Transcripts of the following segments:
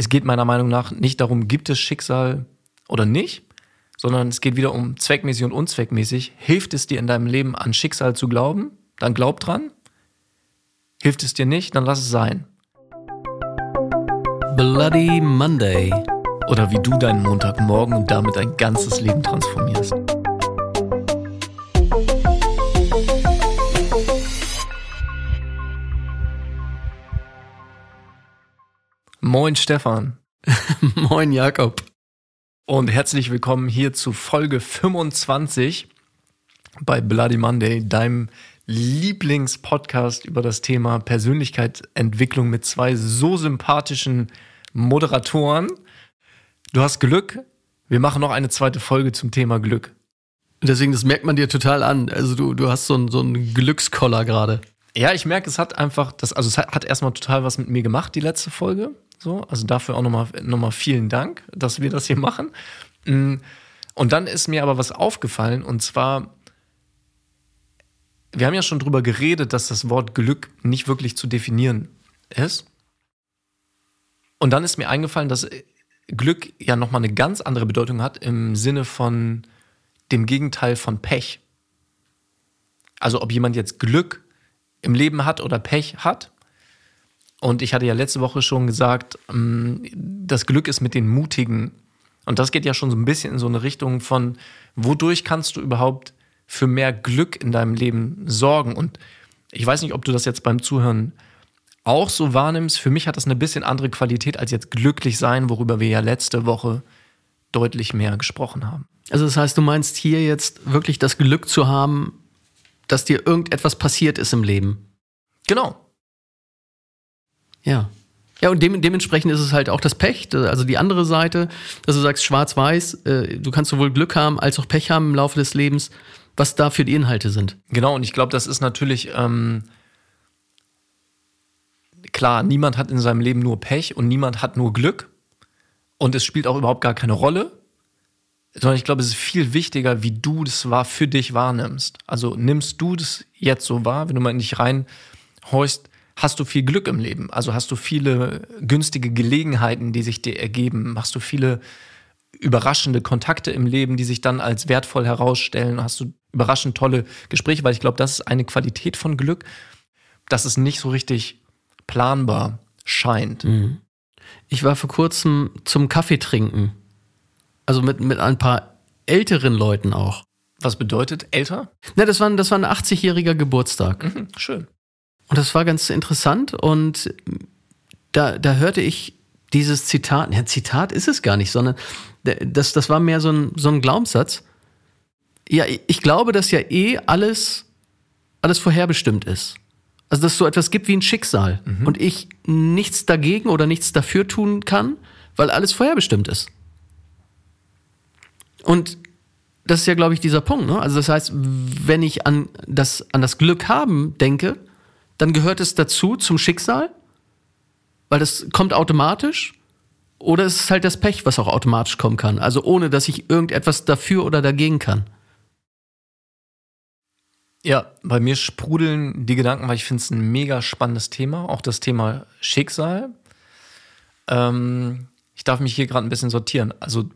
es geht meiner Meinung nach nicht darum, gibt es Schicksal oder nicht, sondern es geht wieder um zweckmäßig und unzweckmäßig. Hilft es dir in deinem Leben an Schicksal zu glauben? Dann glaub dran. Hilft es dir nicht? Dann lass es sein. Bloody Monday. Oder wie du deinen Montagmorgen und damit dein ganzes Leben transformierst. Moin Stefan. Moin Jakob. Und herzlich willkommen hier zu Folge 25 bei Bloody Monday, deinem Lieblingspodcast über das Thema Persönlichkeitsentwicklung mit zwei so sympathischen Moderatoren. Du hast Glück. Wir machen noch eine zweite Folge zum Thema Glück. Deswegen, das merkt man dir total an. Also du, du hast so einen, so einen Glückskoller gerade. Ja, ich merke, es hat einfach, das, also es hat, hat erstmal total was mit mir gemacht, die letzte Folge. So, also dafür auch nochmal noch mal vielen Dank, dass wir das hier machen. Mm, und dann ist mir aber was aufgefallen und zwar, wir haben ja schon drüber geredet, dass das Wort Glück nicht wirklich zu definieren ist. Und dann ist mir eingefallen, dass Glück ja nochmal eine ganz andere Bedeutung hat im Sinne von dem Gegenteil von Pech. Also ob jemand jetzt Glück im Leben hat oder Pech hat, und ich hatte ja letzte Woche schon gesagt, ähm, das Glück ist mit den Mutigen. Und das geht ja schon so ein bisschen in so eine Richtung von, wodurch kannst du überhaupt für mehr Glück in deinem Leben sorgen? Und ich weiß nicht, ob du das jetzt beim Zuhören auch so wahrnimmst. Für mich hat das eine bisschen andere Qualität als jetzt glücklich sein, worüber wir ja letzte Woche deutlich mehr gesprochen haben. Also das heißt, du meinst hier jetzt wirklich das Glück zu haben, dass dir irgendetwas passiert ist im Leben. Genau. Ja. Ja, und dem, dementsprechend ist es halt auch das Pech, also die andere Seite, dass du sagst, schwarz-weiß, äh, du kannst sowohl Glück haben als auch Pech haben im Laufe des Lebens, was da für die Inhalte sind. Genau, und ich glaube, das ist natürlich, ähm, klar, niemand hat in seinem Leben nur Pech und niemand hat nur Glück. Und es spielt auch überhaupt gar keine Rolle. Sondern ich glaube, es ist viel wichtiger, wie du das war für dich wahrnimmst. Also nimmst du das jetzt so wahr, wenn du mal in dich reinhorchst, hast du viel Glück im Leben. Also hast du viele günstige Gelegenheiten, die sich dir ergeben. Machst du viele überraschende Kontakte im Leben, die sich dann als wertvoll herausstellen. Hast du überraschend tolle Gespräche, weil ich glaube, das ist eine Qualität von Glück, dass es nicht so richtig planbar scheint. Mhm. Ich war vor kurzem zum Kaffee trinken. Also mit, mit ein paar älteren Leuten auch. Was bedeutet älter? Na, das war, das war ein 80-jähriger Geburtstag. Mhm, schön. Und das war ganz interessant und da, da hörte ich dieses Zitat, ja, Zitat ist es gar nicht, sondern das, das war mehr so ein, so ein Glaubenssatz. Ja, ich glaube, dass ja eh alles, alles vorherbestimmt ist. Also, dass es so etwas gibt wie ein Schicksal mhm. und ich nichts dagegen oder nichts dafür tun kann, weil alles vorherbestimmt ist. Und das ist ja, glaube ich, dieser Punkt. Ne? Also, das heißt, wenn ich an das, an das Glück haben denke, dann gehört es dazu zum Schicksal, weil das kommt automatisch. Oder es ist halt das Pech, was auch automatisch kommen kann. Also ohne, dass ich irgendetwas dafür oder dagegen kann. Ja, bei mir sprudeln die Gedanken, weil ich finde es ein mega spannendes Thema. Auch das Thema Schicksal. Ähm, ich darf mich hier gerade ein bisschen sortieren. Also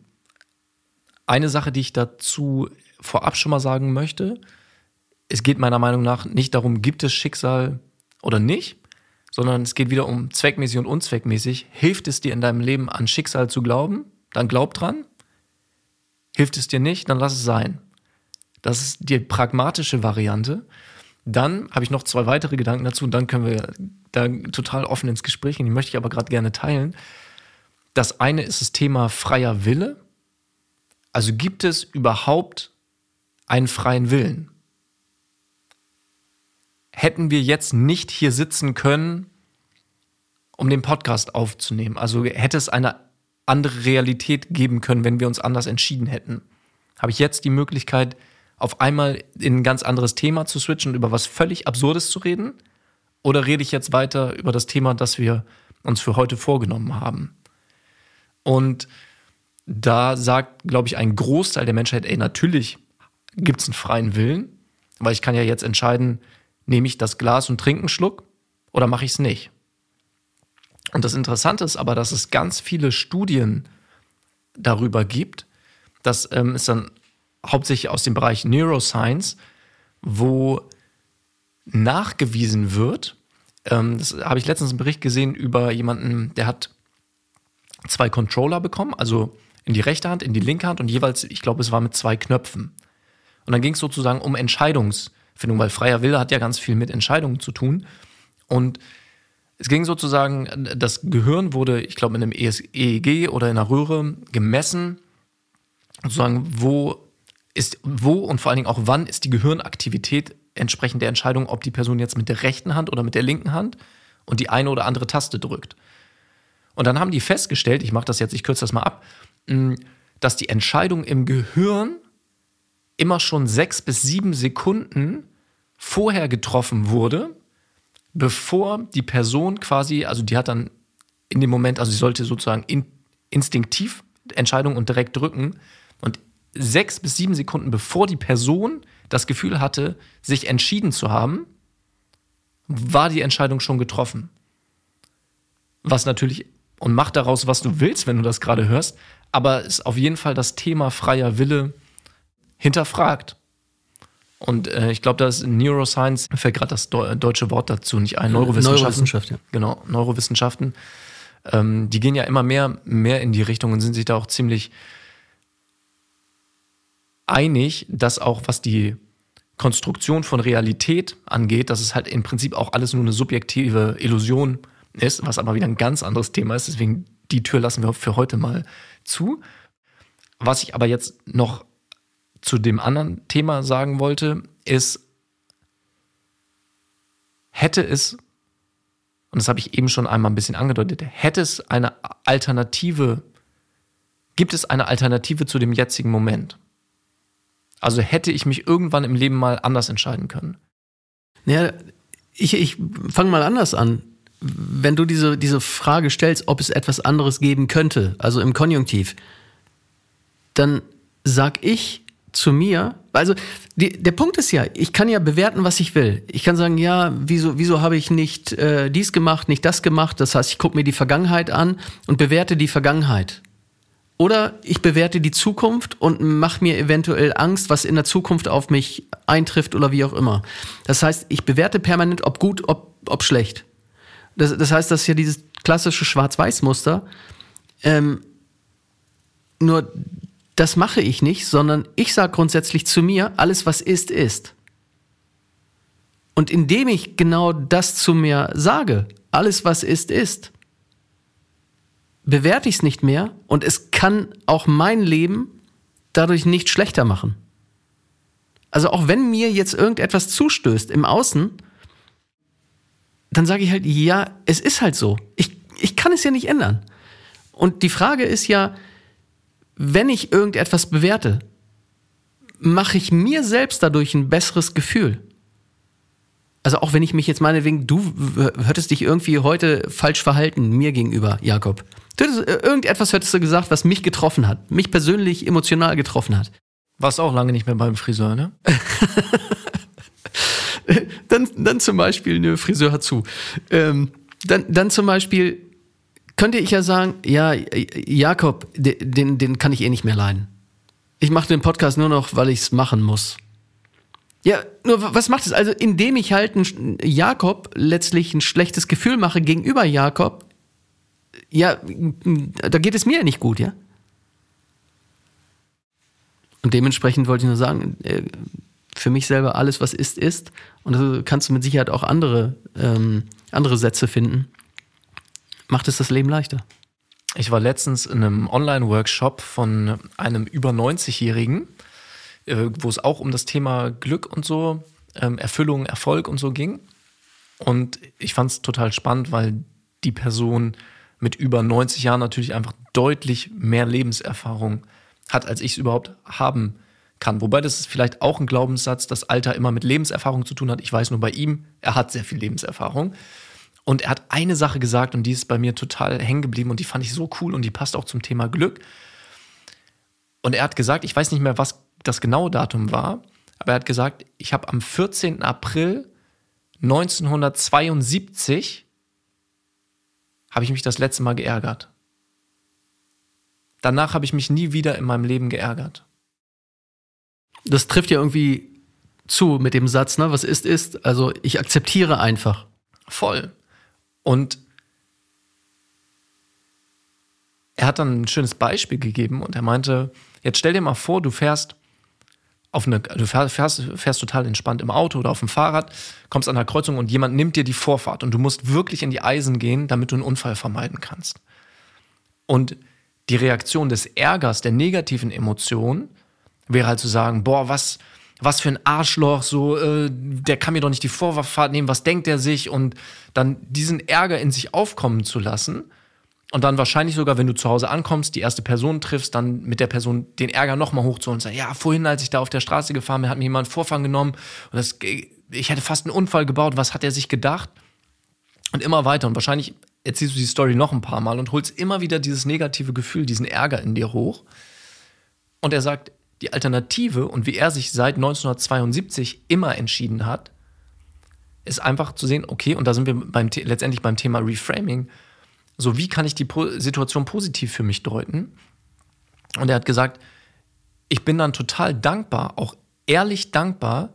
eine Sache, die ich dazu vorab schon mal sagen möchte. Es geht meiner Meinung nach nicht darum, gibt es Schicksal oder nicht, sondern es geht wieder um zweckmäßig und unzweckmäßig. Hilft es dir in deinem Leben an Schicksal zu glauben? Dann glaub dran. Hilft es dir nicht? Dann lass es sein. Das ist die pragmatische Variante. Dann habe ich noch zwei weitere Gedanken dazu und dann können wir da total offen ins Gespräch gehen. Die möchte ich aber gerade gerne teilen. Das eine ist das Thema freier Wille. Also gibt es überhaupt einen freien Willen? Hätten wir jetzt nicht hier sitzen können, um den Podcast aufzunehmen. Also hätte es eine andere Realität geben können, wenn wir uns anders entschieden hätten. Habe ich jetzt die Möglichkeit, auf einmal in ein ganz anderes Thema zu switchen und über was völlig Absurdes zu reden? Oder rede ich jetzt weiter über das Thema, das wir uns für heute vorgenommen haben? Und da sagt, glaube ich, ein Großteil der Menschheit, ey, natürlich gibt es einen freien Willen, weil ich kann ja jetzt entscheiden, Nehme ich das Glas und trinke einen Schluck oder mache ich es nicht? Und das Interessante ist aber, dass es ganz viele Studien darüber gibt, das ähm, ist dann hauptsächlich aus dem Bereich Neuroscience, wo nachgewiesen wird, ähm, das habe ich letztens einen Bericht gesehen über jemanden, der hat zwei Controller bekommen, also in die rechte Hand, in die linke Hand und jeweils, ich glaube, es war mit zwei Knöpfen. Und dann ging es sozusagen um Entscheidungsfindung, weil freier Wille hat ja ganz viel mit Entscheidungen zu tun. Und es ging sozusagen, das Gehirn wurde, ich glaube, in einem EEG oder in einer Röhre gemessen, sozusagen, wo ist, wo und vor allen Dingen auch wann ist die Gehirnaktivität entsprechend der Entscheidung, ob die Person jetzt mit der rechten Hand oder mit der linken Hand und die eine oder andere Taste drückt. Und dann haben die festgestellt, ich mache das jetzt, ich kürze das mal ab, dass die Entscheidung im Gehirn immer schon sechs bis sieben Sekunden vorher getroffen wurde, bevor die Person quasi, also die hat dann in dem Moment, also sie sollte sozusagen in, instinktiv Entscheidung und direkt drücken. Und sechs bis sieben Sekunden bevor die Person das Gefühl hatte, sich entschieden zu haben, war die Entscheidung schon getroffen. Was natürlich, und mach daraus, was du willst, wenn du das gerade hörst, aber ist auf jeden Fall das Thema freier Wille hinterfragt. Und äh, ich glaube, da ist Neuroscience, mir fällt gerade das deutsche Wort dazu nicht ein, Neurowissenschaften. Neurowissenschaft, ja. Genau, Neurowissenschaften. Ähm, die gehen ja immer mehr, mehr in die Richtung und sind sich da auch ziemlich einig, dass auch was die Konstruktion von Realität angeht, dass es halt im Prinzip auch alles nur eine subjektive Illusion ist, was aber wieder ein ganz anderes Thema ist. Deswegen die Tür lassen wir für heute mal zu. Was ich aber jetzt noch zu dem anderen Thema sagen wollte, ist, hätte es, und das habe ich eben schon einmal ein bisschen angedeutet, hätte es eine Alternative, gibt es eine Alternative zu dem jetzigen Moment? Also hätte ich mich irgendwann im Leben mal anders entscheiden können. Ja, ich, ich fange mal anders an. Wenn du diese, diese Frage stellst, ob es etwas anderes geben könnte, also im Konjunktiv, dann sag ich zu mir, also die, der Punkt ist ja, ich kann ja bewerten, was ich will. Ich kann sagen, ja, wieso, wieso habe ich nicht äh, dies gemacht, nicht das gemacht? Das heißt, ich gucke mir die Vergangenheit an und bewerte die Vergangenheit. Oder ich bewerte die Zukunft und mache mir eventuell Angst, was in der Zukunft auf mich eintrifft oder wie auch immer. Das heißt, ich bewerte permanent, ob gut, ob, ob schlecht. Das, das heißt, das ist ja dieses klassische Schwarz-Weiß-Muster. Ähm, nur das mache ich nicht, sondern ich sage grundsätzlich zu mir, alles was ist, ist. Und indem ich genau das zu mir sage, alles was ist, ist, bewerte ich es nicht mehr und es kann auch mein Leben dadurch nicht schlechter machen. Also auch wenn mir jetzt irgendetwas zustößt im Außen, dann sage ich halt, ja, es ist halt so. Ich, ich kann es ja nicht ändern. Und die Frage ist ja, wenn ich irgendetwas bewerte, mache ich mir selbst dadurch ein besseres Gefühl. Also auch wenn ich mich jetzt meinetwegen, du hättest dich irgendwie heute falsch verhalten mir gegenüber, Jakob. Äh, irgendetwas hättest du gesagt, was mich getroffen hat, mich persönlich emotional getroffen hat. Warst auch lange nicht mehr beim Friseur, ne? dann, dann zum Beispiel, ne, Friseur hat zu. Ähm, dann, dann zum Beispiel könnte ich ja sagen, ja, Jakob, den, den kann ich eh nicht mehr leiden. Ich mache den Podcast nur noch, weil ich es machen muss. Ja, nur was macht es? Also, indem ich halt ein, Jakob letztlich ein schlechtes Gefühl mache gegenüber Jakob, ja, da geht es mir ja nicht gut, ja? Und dementsprechend wollte ich nur sagen, äh, für mich selber alles, was ist, ist. Und da kannst du mit Sicherheit auch andere, ähm, andere Sätze finden. Macht es das Leben leichter. Ich war letztens in einem Online-Workshop von einem über 90-Jährigen, äh, wo es auch um das Thema Glück und so, ähm, Erfüllung, Erfolg und so ging. Und ich fand es total spannend, weil die Person mit über 90 Jahren natürlich einfach deutlich mehr Lebenserfahrung hat, als ich es überhaupt haben kann. Wobei das ist vielleicht auch ein Glaubenssatz, dass Alter immer mit Lebenserfahrung zu tun hat. Ich weiß nur bei ihm, er hat sehr viel Lebenserfahrung. Und er hat eine Sache gesagt und die ist bei mir total hängen geblieben und die fand ich so cool und die passt auch zum Thema Glück. Und er hat gesagt, ich weiß nicht mehr, was das genaue Datum war, aber er hat gesagt, ich habe am 14. April 1972 habe ich mich das letzte Mal geärgert. Danach habe ich mich nie wieder in meinem Leben geärgert. Das trifft ja irgendwie zu mit dem Satz, ne? Was ist, ist. Also ich akzeptiere einfach. Voll. Und er hat dann ein schönes Beispiel gegeben und er meinte, jetzt stell dir mal vor, du fährst auf eine, du fährst, fährst total entspannt im Auto oder auf dem Fahrrad, kommst an der Kreuzung und jemand nimmt dir die Vorfahrt und du musst wirklich in die Eisen gehen, damit du einen Unfall vermeiden kannst. Und die Reaktion des Ärgers, der negativen Emotion, wäre halt zu sagen, boah, was, was für ein Arschloch, so, äh, der kann mir doch nicht die Vorfahrt nehmen, was denkt er sich? Und dann diesen Ärger in sich aufkommen zu lassen und dann wahrscheinlich sogar, wenn du zu Hause ankommst, die erste Person triffst, dann mit der Person den Ärger nochmal hochzuholen und sagen, ja, vorhin, als ich da auf der Straße gefahren bin, hat mir jemand einen Vorfang genommen und das, ich hätte fast einen Unfall gebaut, was hat er sich gedacht? Und immer weiter. Und wahrscheinlich erzählst du die Story noch ein paar Mal und holst immer wieder dieses negative Gefühl, diesen Ärger in dir hoch. Und er sagt, die Alternative und wie er sich seit 1972 immer entschieden hat, ist einfach zu sehen, okay, und da sind wir beim, letztendlich beim Thema Reframing, so, wie kann ich die Situation positiv für mich deuten? Und er hat gesagt, ich bin dann total dankbar, auch ehrlich dankbar,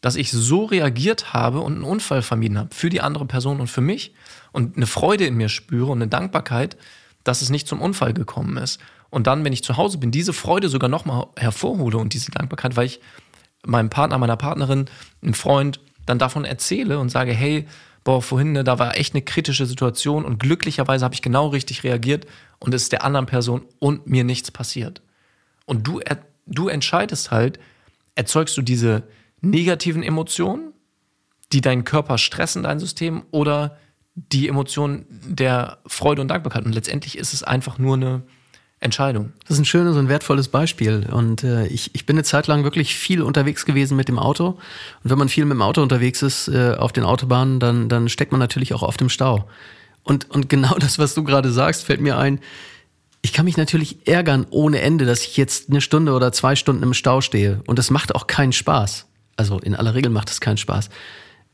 dass ich so reagiert habe und einen Unfall vermieden habe für die andere Person und für mich und eine Freude in mir spüre und eine Dankbarkeit, dass es nicht zum Unfall gekommen ist. Und dann, wenn ich zu Hause bin, diese Freude sogar nochmal hervorhole und diese Dankbarkeit, weil ich meinem Partner, meiner Partnerin, einem Freund dann davon erzähle und sage, hey, boah, vorhin, ne, da war echt eine kritische Situation und glücklicherweise habe ich genau richtig reagiert und es ist der anderen Person und mir nichts passiert. Und du, du entscheidest halt, erzeugst du diese negativen Emotionen, die deinen Körper stressen, dein System, oder die Emotionen der Freude und Dankbarkeit. Und letztendlich ist es einfach nur eine, Entscheidung. Das ist ein schönes und wertvolles Beispiel. Und äh, ich, ich bin eine Zeit lang wirklich viel unterwegs gewesen mit dem Auto. Und wenn man viel mit dem Auto unterwegs ist äh, auf den Autobahnen, dann, dann steckt man natürlich auch oft im Stau. Und, und genau das, was du gerade sagst, fällt mir ein. Ich kann mich natürlich ärgern ohne Ende, dass ich jetzt eine Stunde oder zwei Stunden im Stau stehe. Und das macht auch keinen Spaß. Also in aller Regel macht es keinen Spaß.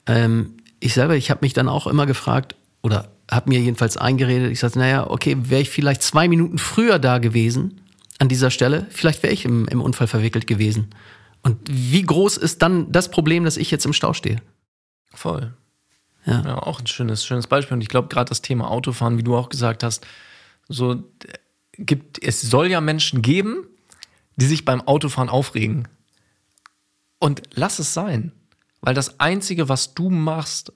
Ähm, ich selber, ich habe mich dann auch immer gefragt, oder habe mir jedenfalls eingeredet, ich sagte, naja, okay, wäre ich vielleicht zwei Minuten früher da gewesen an dieser Stelle, vielleicht wäre ich im, im Unfall verwickelt gewesen. Und wie groß ist dann das Problem, dass ich jetzt im Stau stehe? Voll. Ja, ja auch ein schönes, schönes Beispiel. Und ich glaube, gerade das Thema Autofahren, wie du auch gesagt hast, so gibt, es soll ja Menschen geben, die sich beim Autofahren aufregen. Und lass es sein. Weil das Einzige, was du machst,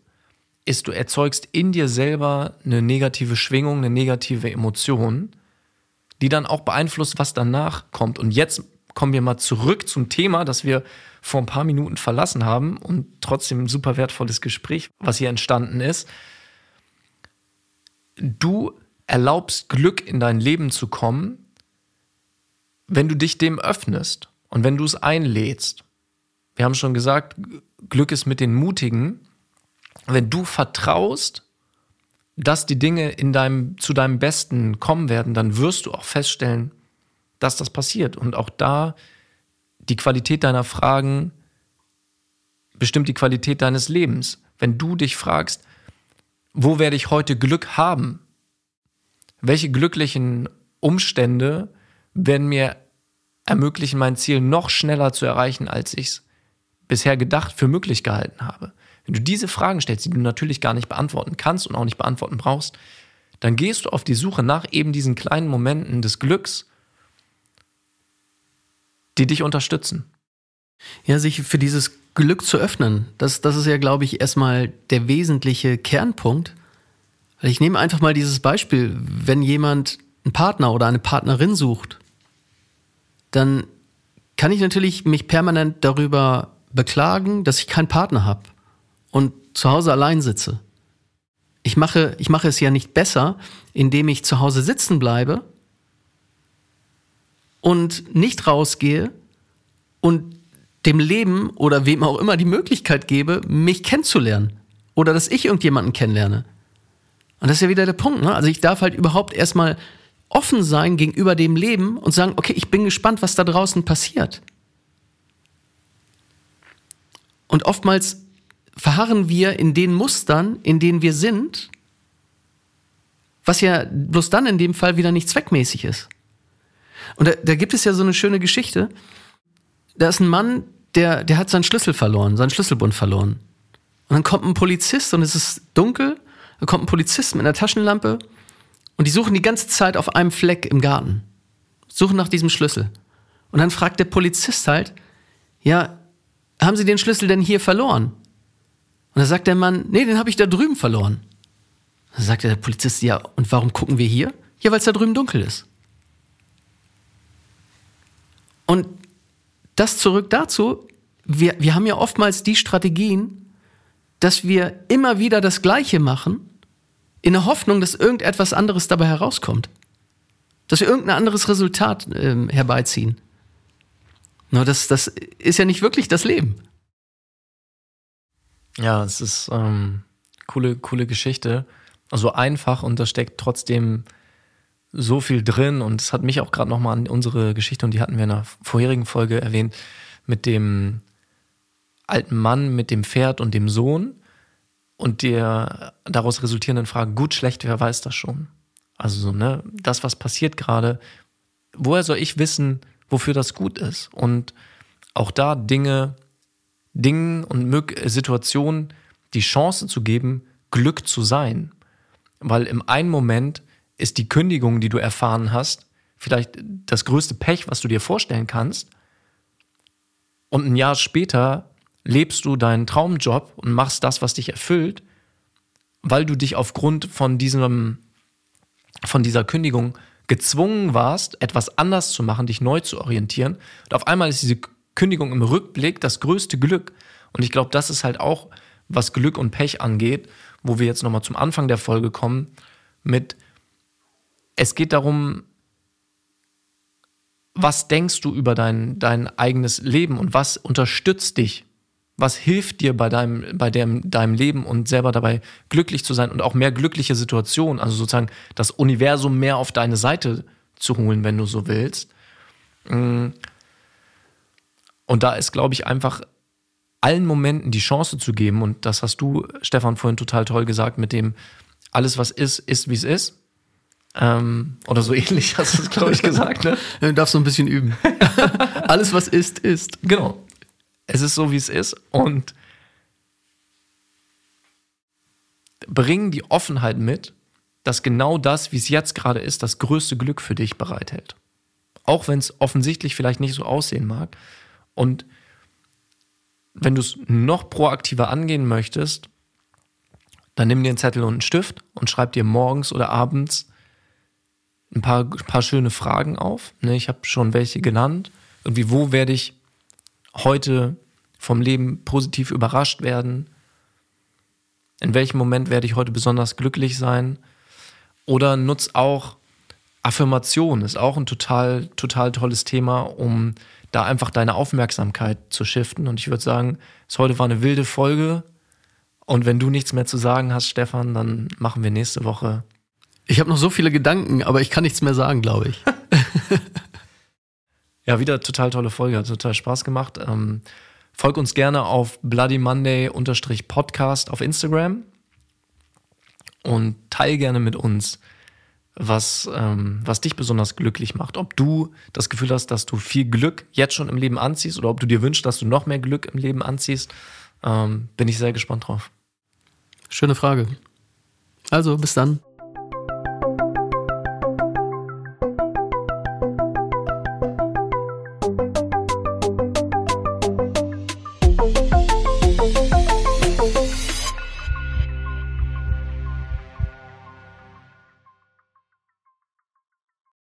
ist, du erzeugst in dir selber eine negative Schwingung, eine negative Emotion, die dann auch beeinflusst, was danach kommt. Und jetzt kommen wir mal zurück zum Thema, das wir vor ein paar Minuten verlassen haben und trotzdem ein super wertvolles Gespräch, was hier entstanden ist. Du erlaubst Glück in dein Leben zu kommen, wenn du dich dem öffnest und wenn du es einlädst. Wir haben schon gesagt, Glück ist mit den Mutigen wenn du vertraust, dass die Dinge in deinem, zu deinem Besten kommen werden, dann wirst du auch feststellen, dass das passiert. Und auch da die Qualität deiner Fragen bestimmt die Qualität deines Lebens. Wenn du dich fragst, wo werde ich heute Glück haben? Welche glücklichen Umstände werden mir ermöglichen, mein Ziel noch schneller zu erreichen, als ich es bisher gedacht für möglich gehalten habe? Wenn du diese Fragen stellst, die du natürlich gar nicht beantworten kannst und auch nicht beantworten brauchst, dann gehst du auf die Suche nach eben diesen kleinen Momenten des Glücks, die dich unterstützen. Ja, sich für dieses Glück zu öffnen, das, das ist ja, glaube ich, erstmal der wesentliche Kernpunkt. Ich nehme einfach mal dieses Beispiel, wenn jemand einen Partner oder eine Partnerin sucht, dann kann ich natürlich mich permanent darüber beklagen, dass ich keinen Partner habe und zu Hause allein sitze. Ich mache, ich mache es ja nicht besser, indem ich zu Hause sitzen bleibe und nicht rausgehe und dem Leben oder wem auch immer die Möglichkeit gebe, mich kennenzulernen. Oder dass ich irgendjemanden kennenlerne. Und das ist ja wieder der Punkt. Ne? Also ich darf halt überhaupt erstmal offen sein gegenüber dem Leben und sagen, okay, ich bin gespannt, was da draußen passiert. Und oftmals verharren wir in den Mustern, in denen wir sind, Was ja bloß dann in dem Fall wieder nicht zweckmäßig ist. Und da, da gibt es ja so eine schöne Geschichte. Da ist ein Mann, der, der hat seinen Schlüssel verloren, seinen Schlüsselbund verloren. Und dann kommt ein Polizist und es ist dunkel. Da kommt ein Polizist mit einer Taschenlampe und die suchen die ganze Zeit auf einem Fleck im Garten. Suchen nach diesem Schlüssel. Und dann fragt der Polizist halt, ja, haben Sie den Schlüssel denn hier verloren? Und dann sagt der Mann, nee, den habe ich da drüben verloren. Dann sagt der Polizist, ja, und warum gucken wir hier? Ja, weil es da drüben dunkel ist. Und das zurück dazu, wir, wir haben ja oftmals die Strategien, dass wir immer wieder das Gleiche machen, in der Hoffnung, dass irgendetwas anderes dabei herauskommt. Dass wir irgendein anderes Resultat ähm, herbeiziehen. Nur das, das ist ja nicht wirklich das Leben. Ja, es ist ähm, coole, coole Geschichte. Also einfach und da steckt trotzdem so viel drin und es hat mich auch gerade nochmal an unsere Geschichte und die hatten wir in einer vorherigen Folge erwähnt mit dem alten Mann, mit dem Pferd und dem Sohn und der daraus resultierenden Frage, gut, schlecht, wer weiß das schon? Also so, ne, das, was passiert gerade, woher soll ich wissen, wofür das gut ist? Und auch da Dinge, Dingen und Situationen die Chance zu geben, Glück zu sein. Weil im einen Moment ist die Kündigung, die du erfahren hast, vielleicht das größte Pech, was du dir vorstellen kannst. Und ein Jahr später lebst du deinen Traumjob und machst das, was dich erfüllt, weil du dich aufgrund von diesem, von dieser Kündigung gezwungen warst, etwas anders zu machen, dich neu zu orientieren. Und auf einmal ist diese Kündigung im Rückblick das größte Glück. Und ich glaube, das ist halt auch, was Glück und Pech angeht, wo wir jetzt nochmal zum Anfang der Folge kommen, mit, es geht darum, was denkst du über dein, dein eigenes Leben und was unterstützt dich was hilft dir bei deinem, bei dem, deinem Leben und selber dabei glücklich zu sein und auch mehr glückliche Situationen, also sozusagen das Universum mehr auf deine Seite zu holen, wenn du so willst. Mm. Und da ist, glaube ich, einfach allen Momenten die Chance zu geben, und das hast du, Stefan, vorhin total toll gesagt, mit dem, alles, was ist, ist, wie es ist. Ähm, oder so ähnlich hast du es, glaube ich, gesagt. Ne? Du darfst so ein bisschen üben. alles, was ist, ist. Genau es ist so, wie es ist und bring die Offenheit mit, dass genau das, wie es jetzt gerade ist, das größte Glück für dich bereithält. Auch wenn es offensichtlich vielleicht nicht so aussehen mag. Und wenn du es noch proaktiver angehen möchtest, dann nimm dir einen Zettel und einen Stift und schreib dir morgens oder abends ein paar, paar schöne Fragen auf. Ne, ich habe schon welche genannt. Irgendwie, wo werde ich heute vom Leben positiv überrascht werden? In welchem Moment werde ich heute besonders glücklich sein? Oder nutz auch Affirmation, ist auch ein total, total tolles Thema, um da einfach deine Aufmerksamkeit zu shiften. Und ich würde sagen, es heute war eine wilde Folge. Und wenn du nichts mehr zu sagen hast, Stefan, dann machen wir nächste Woche. Ich habe noch so viele Gedanken, aber ich kann nichts mehr sagen, glaube ich. Ja, wieder total tolle Folge, hat total Spaß gemacht. Ähm, folg uns gerne auf Bloody Monday-Podcast auf Instagram und teil gerne mit uns, was, ähm, was dich besonders glücklich macht. Ob du das Gefühl hast, dass du viel Glück jetzt schon im Leben anziehst oder ob du dir wünschst, dass du noch mehr Glück im Leben anziehst, ähm, bin ich sehr gespannt drauf. Schöne Frage. Also, bis dann.